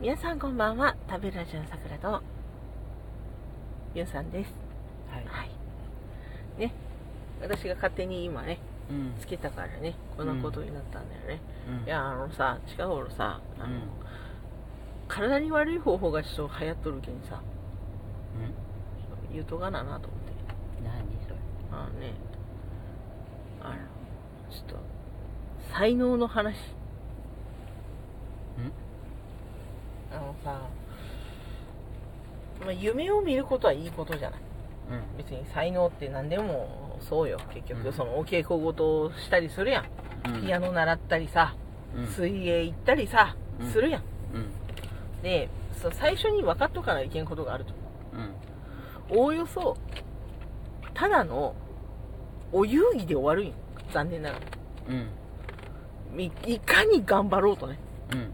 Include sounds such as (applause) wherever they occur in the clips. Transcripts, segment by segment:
皆さんこんばんは。食べラジオのさくらとゆうさんです。はい。はい。ね。私が勝手に今ねうん。つけたからねこんなことになったんだよね、うん。いやあのさ近頃さあの、うん。体に悪い方法がちょっと流行っとるけんさうん。言うとかななと思って。何それ。あのねあのちょっと才能の話あのさ、まあ、夢を見ることはいいことじゃないうん。別に才能って何でもそうよ結うん局そのお稽古事をしたりするやん、うん。ピアノ習ったりさ、うん。水泳行ったりさ、うんするやんうん。でそう最初に分かっとかないけんことがあるとうん。おおよそただのお遊戯で終わるんよ残念ながらうん。いいかに頑張ろうとねうん。うん。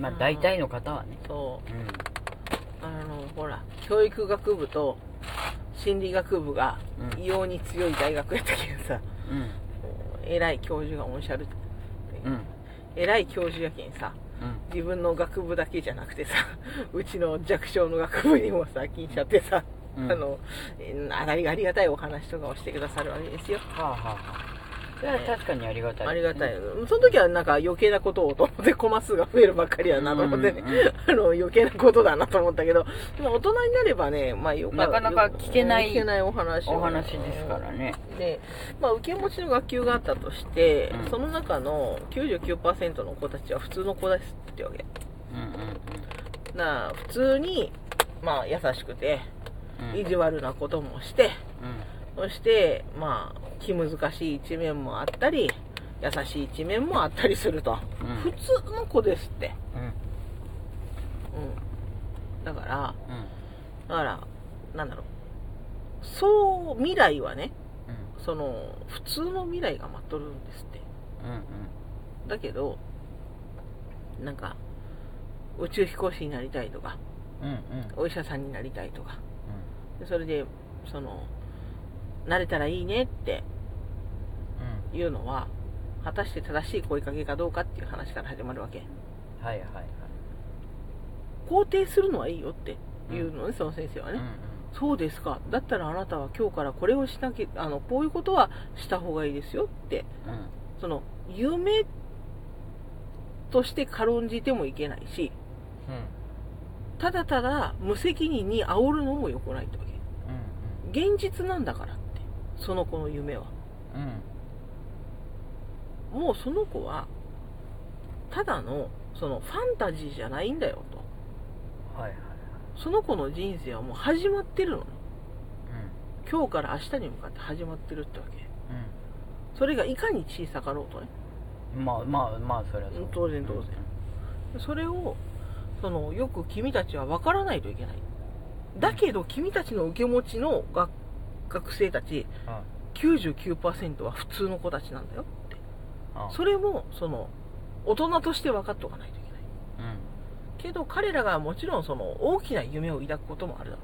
まあ、大体の方はね。そううん。あのほら教育学部と心理学部がうん異様に強い大学やったけんさ、うん。偉い教授がおっしゃるうん。偉い教授やけんさうん。自分の学部だけじゃなくてさ (laughs) うちの弱小の学部にもさ金しちゃってさ、うんあのえありありがたいお話とかをしてくださるわけですよはあはあはあ。それは確かにありがたい、ありがたい。。その時はなんか余計なことをと思って、コマ数が増えるばっかりやなと思ってね、うんうんうん (laughs) あの余計なことだなと思ったけど、でも大人になればね、まあよなかなか聞けない聞けないお話をお話ですからね。で、まあ、受け持ちの学級があったとして、うんその中の99%の子たちは普通の子ですってわけ。うんうんだから普通に、まあ、優しくて、うん。意地悪なこともして、うん。そして、まあ、気難しい一面もあったり、優しい一面もあったりすると。うん普通の子ですって。うん。うん。だから、うん。だから、なんだろう。そう、未来はね、うん。その、普通の未来が待っとるんですって。うん。だけど、なんか、宇宙飛行士になりたいとか、うん。うん。お医者さんになりたいとか、でそれで、その、なれたらいいねってうん。いうのは、果たして正しい声かけかどうかっていう話から始まるわけ。はいはいはい。肯定するのはいいよっていうのね、その先生はね。うんそうですか。だったらあなたは今日からこれをしなきゃ、あの、こういうことはした方がいいですよって、うん。うん。その、夢として軽んじてもいけないし、ただただ無責任に煽るのも良くないってわけ。うん。現実なんだからその子の夢は。うん。もうその子は、ただの、その、ファンタジーじゃないんだよと。はいはいはい。その子の人生はもう始まってるのね。う今日から明日に向かって始まってるってわけ。ん。それがいかに小さかろうとね。うん。まあまあまあ、それはそう。当然当然。それを、その、よく君たちは分からないといけない。だけど、君たちの受け持ちの学学生たち、あ99%は普通の子たちなんだよって。あそれも、その、大人として分かっておかないといけない。うん。けど、彼らがもちろん、その、大きな夢を抱くこともあるだろ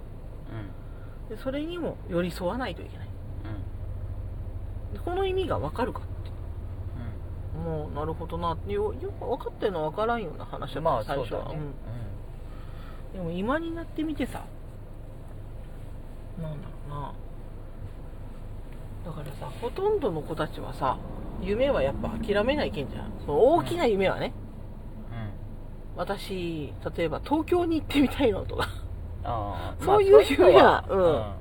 うん。う。でそれにも寄り添わないといけない。うん。でこの意味が分かるかって。もう、なるほどなって。よよく分かってるのは分からんような話だった、まあ、最初は。ね。うんでも今になってみてさなんだろうなだからさほとんどの子たちはさ夢はやっぱ諦めないけんじゃんその大きな夢はね、うん。うん。私例えば東京に行ってみたいのとかあ (laughs) あ、そういう夢はまあそういうのは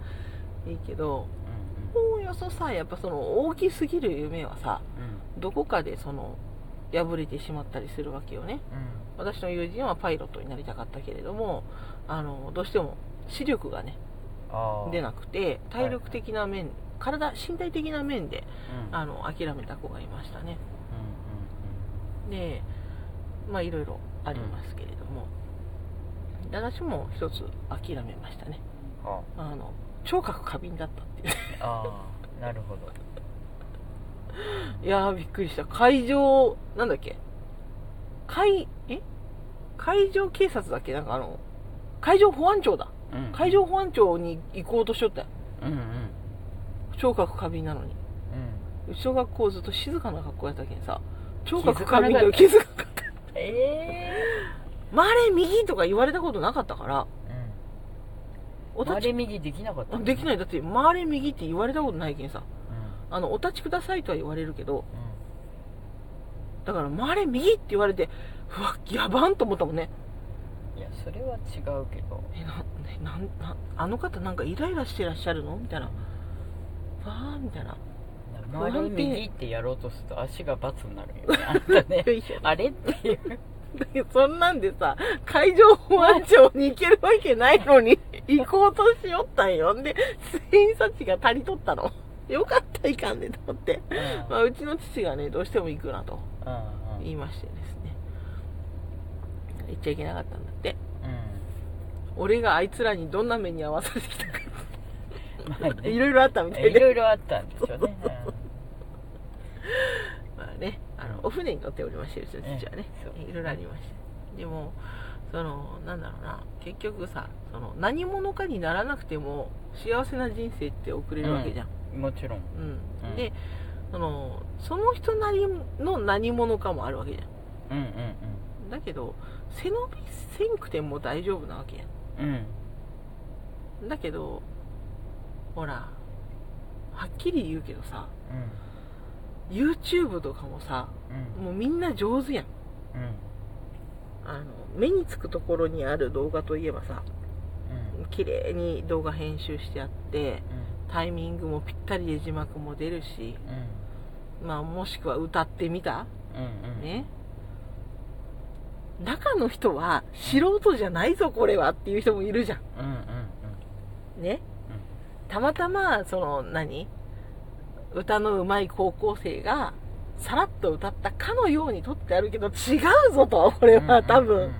いいけどうん。おおよそさやっぱその大きすぎる夢はさうん。どこかでその破れてしまったりするわけよねうん。私の友人はパイロットになりたかったけれどもあのどうしても視力がね。出なくて体力的な面、体身体的な面でうん。あの諦めた子がいましたねうん。でまあいろいろありますけれども、で私も一つ諦めましたねうん。ああの聴覚過敏だったっていうあ。ああ。なるほど。いやーびっくりした海上なんだっけ？海え？海上警察だっけ？なんかあの海上保安庁だうん。海上保安庁に行こうとしとったようんうん。聴覚過敏なのに。うん。小学校ずっと静かな学校やったけんさ聴覚過敏で気づかなかった。え回れ右とか言われたことなかったから。えお立ちうん回れ右できなかったできない。いだって回れ右って言われたことないけんさ。うん。あのお立ちくださいとは言われるけどうだから回れ右って言われてうわやばんと思ったもんね。んいやそれは違うけど。えなねなんなあの方なんかイライラしてらっしゃるの？みたいなわーみたいな。回れ右って。やろうとすると足が罰になるよね。(laughs) あんたね。あれっていう。(laughs) そんなんでさ海上保安庁に行けるわけないのに (laughs) 行こうとしよったんよ。んで偏差値が足りとったの。よかったいかんねと思って、うん。まあ、うちの父がねどうしても行くなとうんうん。言いましてですね。行っちゃいけなかったんだって。俺があいつらにどんな目に遭わされてきたか。うんまあね。いろいろあったみたいいでろいろあったんでしょうね。(laughs) まあねあのお船に乗っておりましてうちの父はね。いろいろありまして。でもそのなんだろうな結局さその何者かにならなくても幸せな人生って送れるわけじゃん、うん。もちろん。うん。うん。でそのその人なりの何者かもあるわけじゃん。うんうんだけど背伸びせんくても大丈夫なわけやうん。うんん。だけどほらはっきり言うけどさ YouTube とかもさうん。もうみんな上手やん。うん。あの目につくところにある動画といえばさうん。綺麗に動画編集してあってタイミングもぴったりで字幕も出るし、うん。まあ、もしくは歌ってみた？うんうん。ね。中の人は素人じゃないぞこれはっていう人もいるじゃんうんうん。ねたまたまその何？歌の上手い高校生がさらっと歌ったかのように撮ってあるけど違うぞとこれうんは多分うんうん。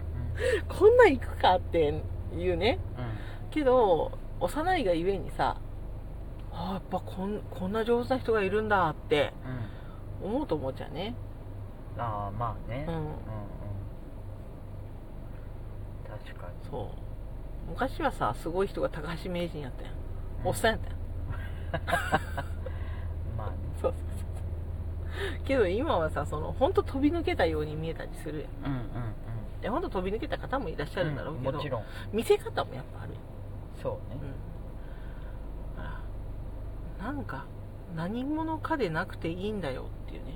こんなんいくかっていうね。うん。けど幼いがゆえにさああやっぱこんこんな上手な人がいるんだってうん。思うと思っちゃうね。ああまあね。うん。うんうん。確かに。そう。昔はさすごい人が高橋名人やったやんうんおっさんやったや。ん (laughs) まあね。そうそうそうけど今はさその本当飛び抜けたように見えたりするやん。うんうんうん。で本当飛び抜けた方もいらっしゃるんだろうけど、もちろん。見せ方もやっぱある。よそうね。うん。らなんか何者かでなくていいんだよっていうね。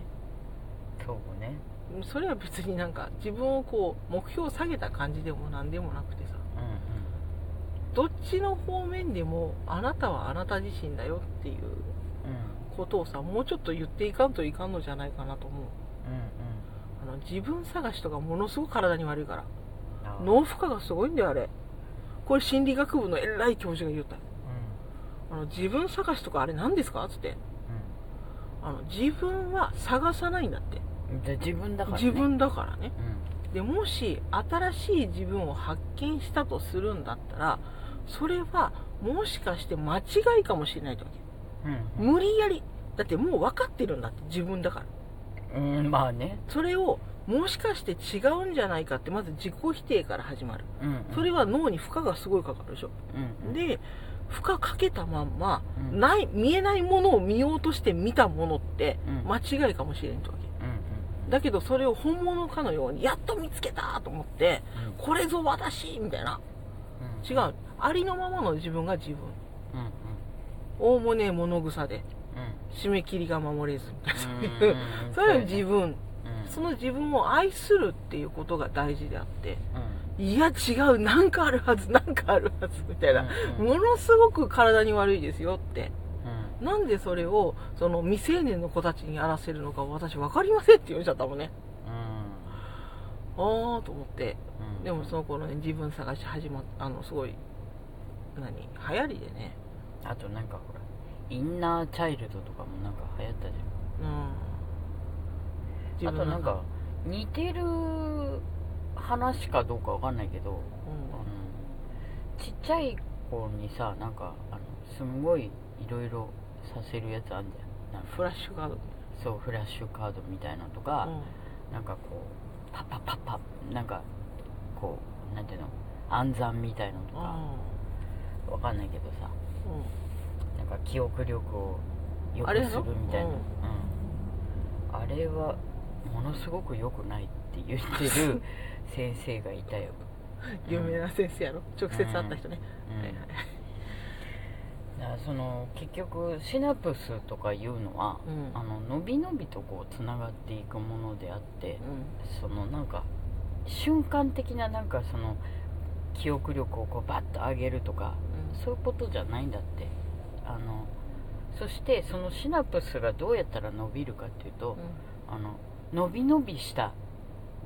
そうね。それは別になんか自分をこう目標を下げた感じでも何でもなくてさ。うんどっちの方面でもあなたはあなた自身だよっていううん。うんことをさもうちょっと言っていかんといかんのじゃないかなと思う。うんあの自分探しとかものすごく体に悪いから。脳負荷がすごいんだよあれ。これ心理学部の偉い教授が言った。うあの自分探しとかあれ何ですかつって。ん。あの自分は探さないんだって。自分だからね。自分だからね。うんでもし新しい自分を発見したとするんだったらそれはもしかして間違いかもしれないってわけ。うん。無理やり。だってもう分かってるんだって自分だから。うんまあね。それをもしかして違うんじゃないかってまず自己否定から始まる。うん。それは脳に負荷がすごいかかるでしょ。うん。で負荷かけたまんま、うん。ない見えないものを見ようとして見たものってうん。間違いかもしれんってわけ。うん。うんだけどそれを本物かのようにやっと見つけたと思ってうん。これぞ私みたいな。うん。違う。ありのままの自分が自分。うんうん。おおむね物草でうん。締め切りが守れず。みたいなうん。そういう自分。うん。その自分を愛するっていうことが大事であってうん。いや違うなんかあるはずなんかあるはずみたいな。うんものすごく体に悪いですよって。うんなんでそれをその未成年の子たちにやらせるのか私分かりませんって言っちゃったもんね。ああと思って。うん。でもその頃ね自分探し始まっあのすごい何？流行りでね。あとなんかほらインナーチャイルドとかもなんか流行ったじうん。ゃんあとなんか似てる話かどうかわかんないけど、ううんちっちゃい子にさなんかあのすんごいいろいろさせるやつあんじゃんなんかんフラッシュカード。そうフラッシュカードみたいなのとか、うん。なんかこうパッパッパッパッなんかこうなんていうの？暗算みたいのとか。あわかんないけどさ。ーうん。なんか記憶力を良くするみたいな。うん。うん。あれは、ものすごく良くないって言ってる (laughs) 先生がいたよ、有名な先生やろ？直接会った人ね、うん。はいはいその結局シナプスとかいうのは、うん。あの伸び伸びとこうつながっていくものであってそのなんか瞬間的ななんかその記憶力をこうバッと上げるとかうん。そういうことじゃないんだって。あのそしてそのシナプスがどうやったら伸びるかっていうと、あの伸び伸びした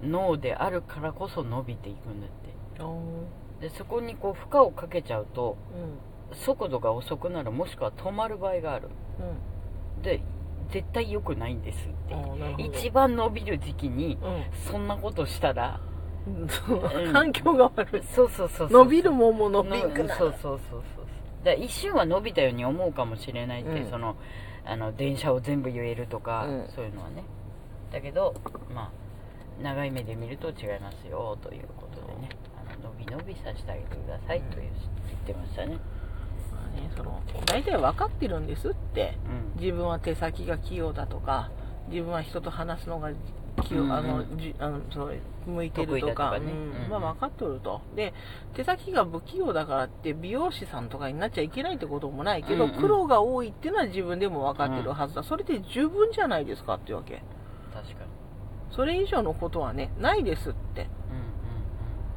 脳であるからこそ伸びていくんだって。でそこにこう負荷をかけちゃうとうん速度が遅くなるもしくは止まる場合がある。うん。で絶対良くないんですって。一番伸びる時期にうん。そんなことしたらうん。(laughs) 環境が悪い。そうそうそうそう。伸びるもんも伸びるのそうそうそうそうだから一瞬は伸びたように思うかもしれないって、うん。そのあの電車を全部言えるとか、うん。そういうのはね。だけどまあ長い目で見ると違いますよということでね。あの伸び伸びさせてあげてくださいという、言ってましたね。まあねその大体分かってるんですって。うん。自分は手先が器用だとか自分は人と話すのが器用、うんうん。あのじあのそう向いてるとか。ね。うん。うんまあ分かってると。で手先が不器用だからって美容師さんとかになっちゃいけないってこともないけど、うんうん。苦労が多いっていうのは自分でも分かってるはずだ、それで十分じゃないですかっていうわけ。確かに。それ以上のことはねないですって。うん。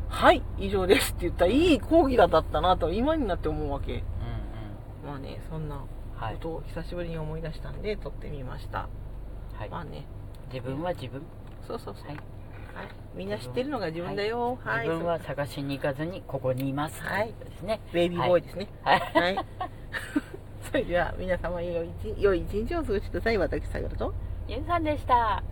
はい以上ですって言ったらいい講義だったなと今になって思うわけまあねそんなことを久しぶりに思い出したんで撮ってみました、はい。まあね。自分は自分。そうそうそう、はい。はい、みんな知ってるのが自分だよ。はい。自分は探しに行かずにここにいます。はい。ですね。ベイビーボーイですね。はい。はい。(laughs) それでは皆様良い一良い一日をお過ごしください。私、さようと。ゆうさんでした